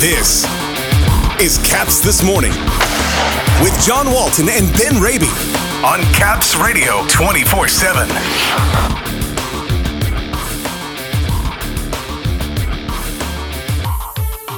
This is Caps This Morning with John Walton and Ben Raby on Caps Radio 24 7.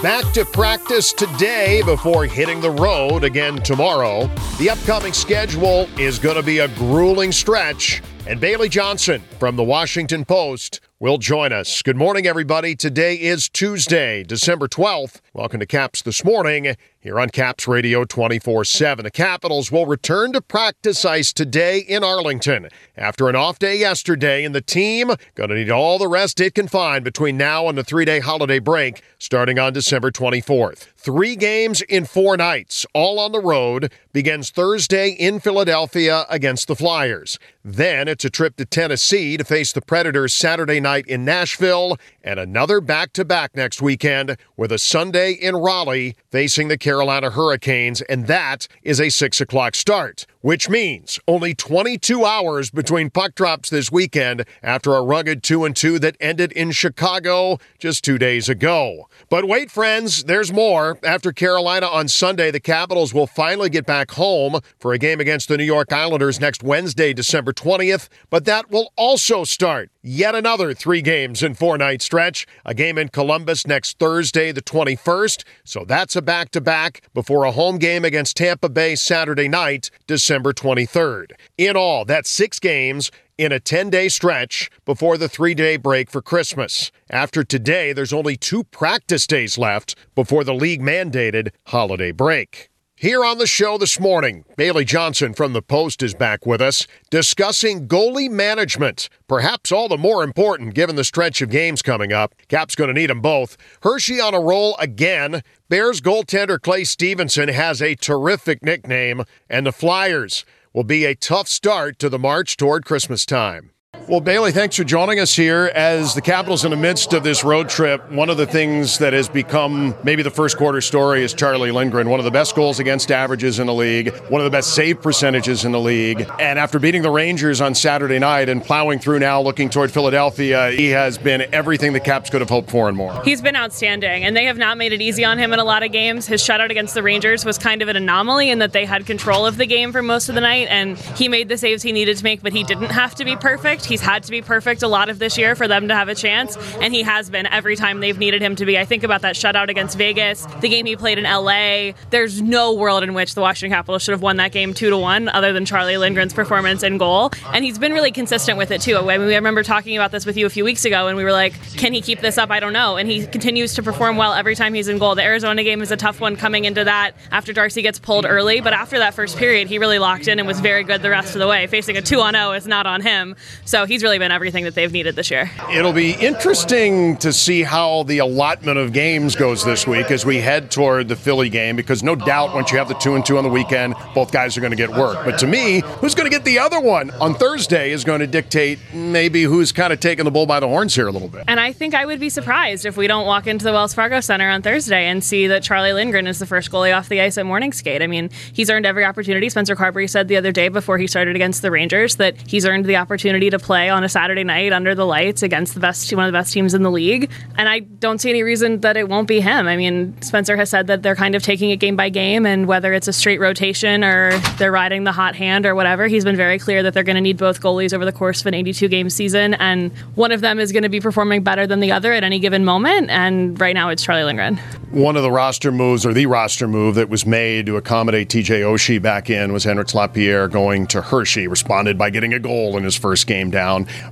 Back to practice today before hitting the road again tomorrow. The upcoming schedule is going to be a grueling stretch, and Bailey Johnson from the Washington Post will join us. Good morning, everybody. Today is Tuesday, December 12th. Welcome to Caps This Morning here on Caps Radio 24 7. The Capitals will return to practice ice today in Arlington after an off day yesterday, and the team going to need all the rest it can find between now and the three day holiday break starting on December 24th. Three games in four nights, all on the road, begins Thursday in Philadelphia against the Flyers. Then it's a trip to Tennessee to face the Predators Saturday night in Nashville, and another back to back next weekend with a Sunday in Raleigh facing the Carolina Hurricanes, and that is a 6 o'clock start, which means only 22 hours between puck drops this weekend after a rugged 2 and 2 that ended in Chicago just two days ago. But wait, friends, there's more. After Carolina on Sunday, the Capitals will finally get back home for a game against the New York Islanders next Wednesday, December 20th, but that will also start yet another three games in four night stretch. A game in Columbus next Thursday, the 21st. So that's a back to back before a home game against Tampa Bay Saturday night, December 23rd. In all, that's six games in a 10 day stretch before the three day break for Christmas. After today, there's only two practice days left before the league mandated holiday break. Here on the show this morning, Bailey Johnson from The Post is back with us discussing goalie management. Perhaps all the more important given the stretch of games coming up. Cap's going to need them both. Hershey on a roll again. Bears goaltender Clay Stevenson has a terrific nickname, and the Flyers will be a tough start to the march toward Christmas time. Well, Bailey, thanks for joining us here. As the Capitals in the midst of this road trip, one of the things that has become maybe the first quarter story is Charlie Lindgren, one of the best goals against averages in the league, one of the best save percentages in the league. And after beating the Rangers on Saturday night and plowing through now looking toward Philadelphia, he has been everything the Caps could have hoped for and more. He's been outstanding, and they have not made it easy on him in a lot of games. His shutout against the Rangers was kind of an anomaly in that they had control of the game for most of the night, and he made the saves he needed to make, but he didn't have to be perfect. He's had to be perfect a lot of this year for them to have a chance, and he has been every time they've needed him to be. I think about that shutout against Vegas, the game he played in LA. There's no world in which the Washington Capitals should have won that game two to one, other than Charlie Lindgren's performance in goal, and he's been really consistent with it too. I, mean, remember talking about this with you a few weeks ago, and we were like, "Can he keep this up?" I don't know, and he continues to perform well every time he's in goal. The Arizona game is a tough one coming into that after Darcy gets pulled early, but after that first period, he really locked in and was very good the rest of the way. Facing a two on zero is not on him, so he's really been everything that they've needed this year. It'll be interesting to see how the allotment of games goes this week as we head toward the Philly game because no doubt once you have the two and two on the weekend, both guys are going to get work. But to me, who's going to get the other one on Thursday is going to dictate maybe who's kind of taking the bull by the horns here a little bit. And I think I would be surprised if we don't walk into the Wells Fargo Center on Thursday and see that Charlie Lindgren is the first goalie off the ice at morning skate. I mean, he's earned every opportunity. Spencer Carbery said the other day before he started against the Rangers that he's earned the opportunity to play on a Saturday night under the lights against the best one of the best teams in the league. And I don't see any reason that it won't be him. I mean, Spencer has said that they're kind of taking it game by game, and whether it's a straight rotation or they're riding the hot hand or whatever, he's been very clear that they're going to need both goalies over the course of an 82 game season, and one of them is going to be performing better than the other at any given moment. And right now, it's Charlie Lindgren. One of the roster moves, or the roster move that was made to accommodate TJ Oshie back in, was Hendrix Lapierre going to Hershey. Responded by getting a goal in his first game down,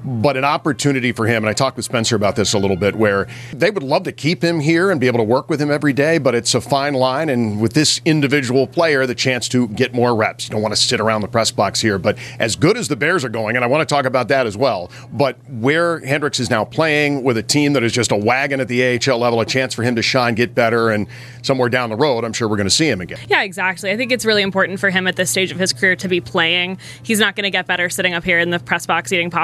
but an opportunity for him. And I talked with Spencer about this a little bit, where they would love to keep him here and be able to work with him every day, but it's a fine line. And with this individual player, the chance to get more reps. You don't want to sit around the press box here, but as good as the Bears are going, and I want to talk about that as well, but where Hendrix is now playing with a team that is just a wagon at the AHL level, a chance for him to shine, get better, and somewhere down the road, I'm sure we're going to see him again. Yeah, exactly. I think it's really important for him at this stage of his career to be playing. He's not going to get better sitting up here in the press box eating popcorn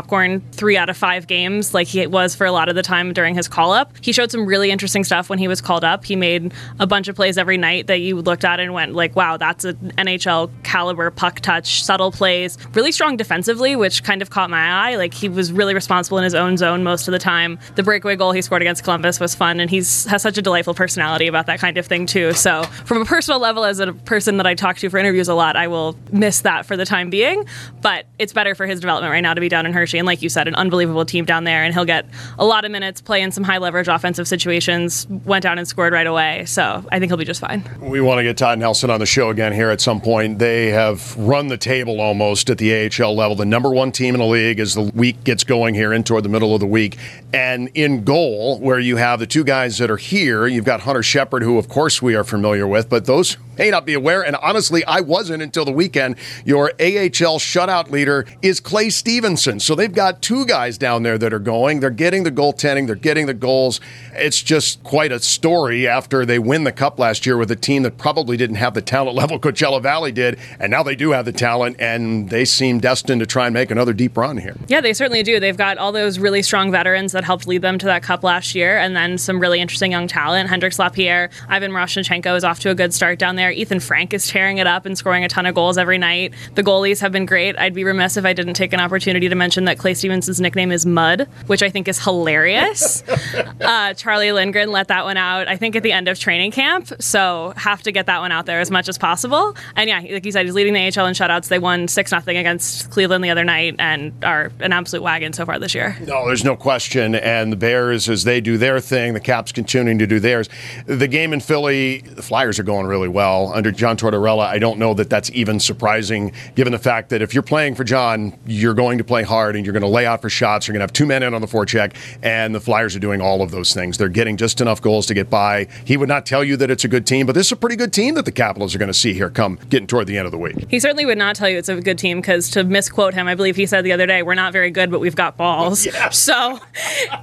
three out of five games, like he was for a lot of the time during his call up. He showed some really interesting stuff when he was called up. He made a bunch of plays every night that you looked at and went like, "Wow, that's an NHL caliber puck touch, subtle plays, really strong defensively, which kind of caught my eye. Like he was really responsible in his own zone most of the time. The breakaway goal he scored against Columbus was fun, and he's has such a delightful personality about that kind of thing too. So from a personal level, as a person that I talk to for interviews a lot, I will miss that for the time being. But it's better for his development right now to be down in And like you said, an unbelievable team down there, and he'll get a lot of minutes, play in some high leverage offensive situations. Went down and scored right away, so I think he'll be just fine. We want to get Todd Nelson on the show again here at some point. They have run the table almost at the AHL level. The number one team in the league as the week gets going here in toward the middle of the week, and in goal, where you have the two guys that are here, you've got Hunter Shepard, who of course we are familiar with, but those may not be aware, and honestly, I wasn't until the weekend. Your AHL shutout leader is Clay Stevenson. So they've got two guys down there that are going. They're getting the goaltending, they're getting the goals. It's just quite a story after they win the cup last year with a team that probably didn't have the talent level Coachella Valley did, and now they do have the talent, and they seem destined to try and make another deep run here. Yeah, they certainly do. They've got all those really strong veterans that helped lead them to that cup last year, and then some really interesting young talent. Hendrix Lapierre, Ivan Miroshnichenko is off to a good start down there. Ethan Frank is tearing it up and scoring a ton of goals every night. The goalies have been great. I'd be remiss if I didn't take an opportunity to mention that Clay Stevenson's nickname is Mud, which I think is hilarious. uh, Charlie Lindgren let that one out, I think, at the end of training camp. So have to get that one out there as much as possible. And yeah, like you said, he's leading the AHL in shutouts. They won 6 0 against Cleveland the other night and are an absolute wagon so far this year. No, there's no question. And the Bears, as they do their thing, the Caps continuing to do theirs. The game in Philly, the Flyers are going really well under John Tortorella. I don't know that that's even surprising, given the fact that if you're playing for John, you're going to play hard and you're going to lay out for shots. You're going to have two men in on the forecheck, and the Flyers are doing all of those things. They're getting just enough goals to get by. He would not tell you that it's a good team, but this is a pretty good team that the Capitals are going to see here come getting toward the end of the week. He certainly would not tell you it's a good team because to misquote him, I believe he said the other day, "We're not very good, but we've got balls." Yes. So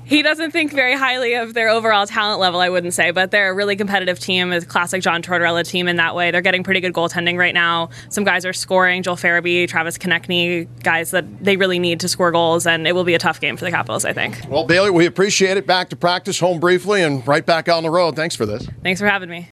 he doesn't think very highly of their overall talent level. I wouldn't say, but they're a really competitive team, a classic John Tortorella team in that way. They're getting pretty good goaltending right now. Some guys are scoring. Joel Farabee, Travis Konecny, guys that they really need to score goals, and it will be a tough game for the Capitals. I think. Well, Bailey, we appreciate it. Back to practice, home briefly, and right back on the road. Thanks for this. Thanks for having me.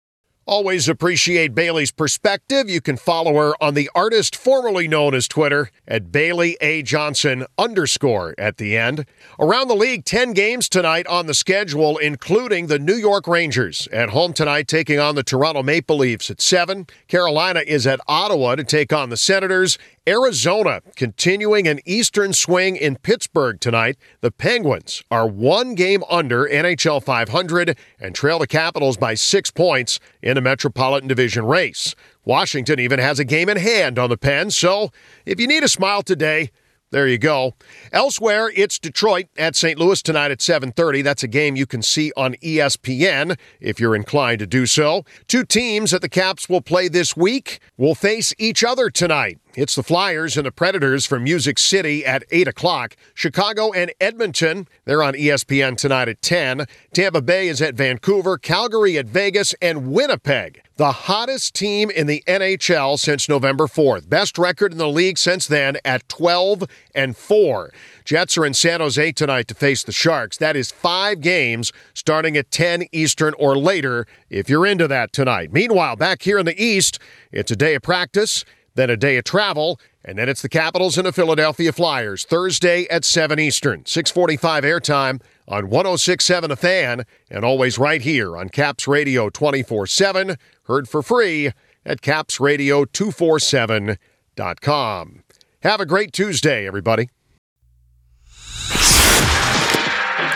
Always appreciate Bailey's perspective. You can follow her on the artist formerly known as Twitter at Bailey A. Johnson underscore at the end. Around the league, 10 games tonight on the schedule, including the New York Rangers at home tonight, taking on the Toronto Maple Leafs at 7. Carolina is at Ottawa to take on the Senators. Arizona continuing an eastern swing in Pittsburgh tonight. The Penguins are one game under NHL 500 and trail the Capitals by six points in a Metropolitan Division race. Washington even has a game in hand on the pen, so if you need a smile today, there you go. Elsewhere, it's Detroit at St. Louis tonight at 7:30. That's a game you can see on ESPN if you're inclined to do so. Two teams that the Caps will play this week will face each other tonight. It's the Flyers and the Predators from Music City at 8 o'clock. Chicago and Edmonton, they're on ESPN tonight at 10. Tampa Bay is at Vancouver, Calgary at Vegas, and Winnipeg. The hottest team in the NHL since November 4th. Best record in the league since then at 12 and 4. Jets are in San Jose tonight to face the Sharks. That is five games starting at 10 Eastern or later if you're into that tonight. Meanwhile, back here in the East, it's a day of practice then a day of travel, and then it's the Capitals and the Philadelphia Flyers Thursday at 7 Eastern, 645 airtime on 1067 A Fan, and always right here on Caps Radio 24 7, heard for free at capsradio247.com. Have a great Tuesday, everybody.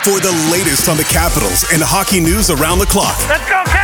For the latest on the Capitals and hockey news around the clock. Let's go, Caps!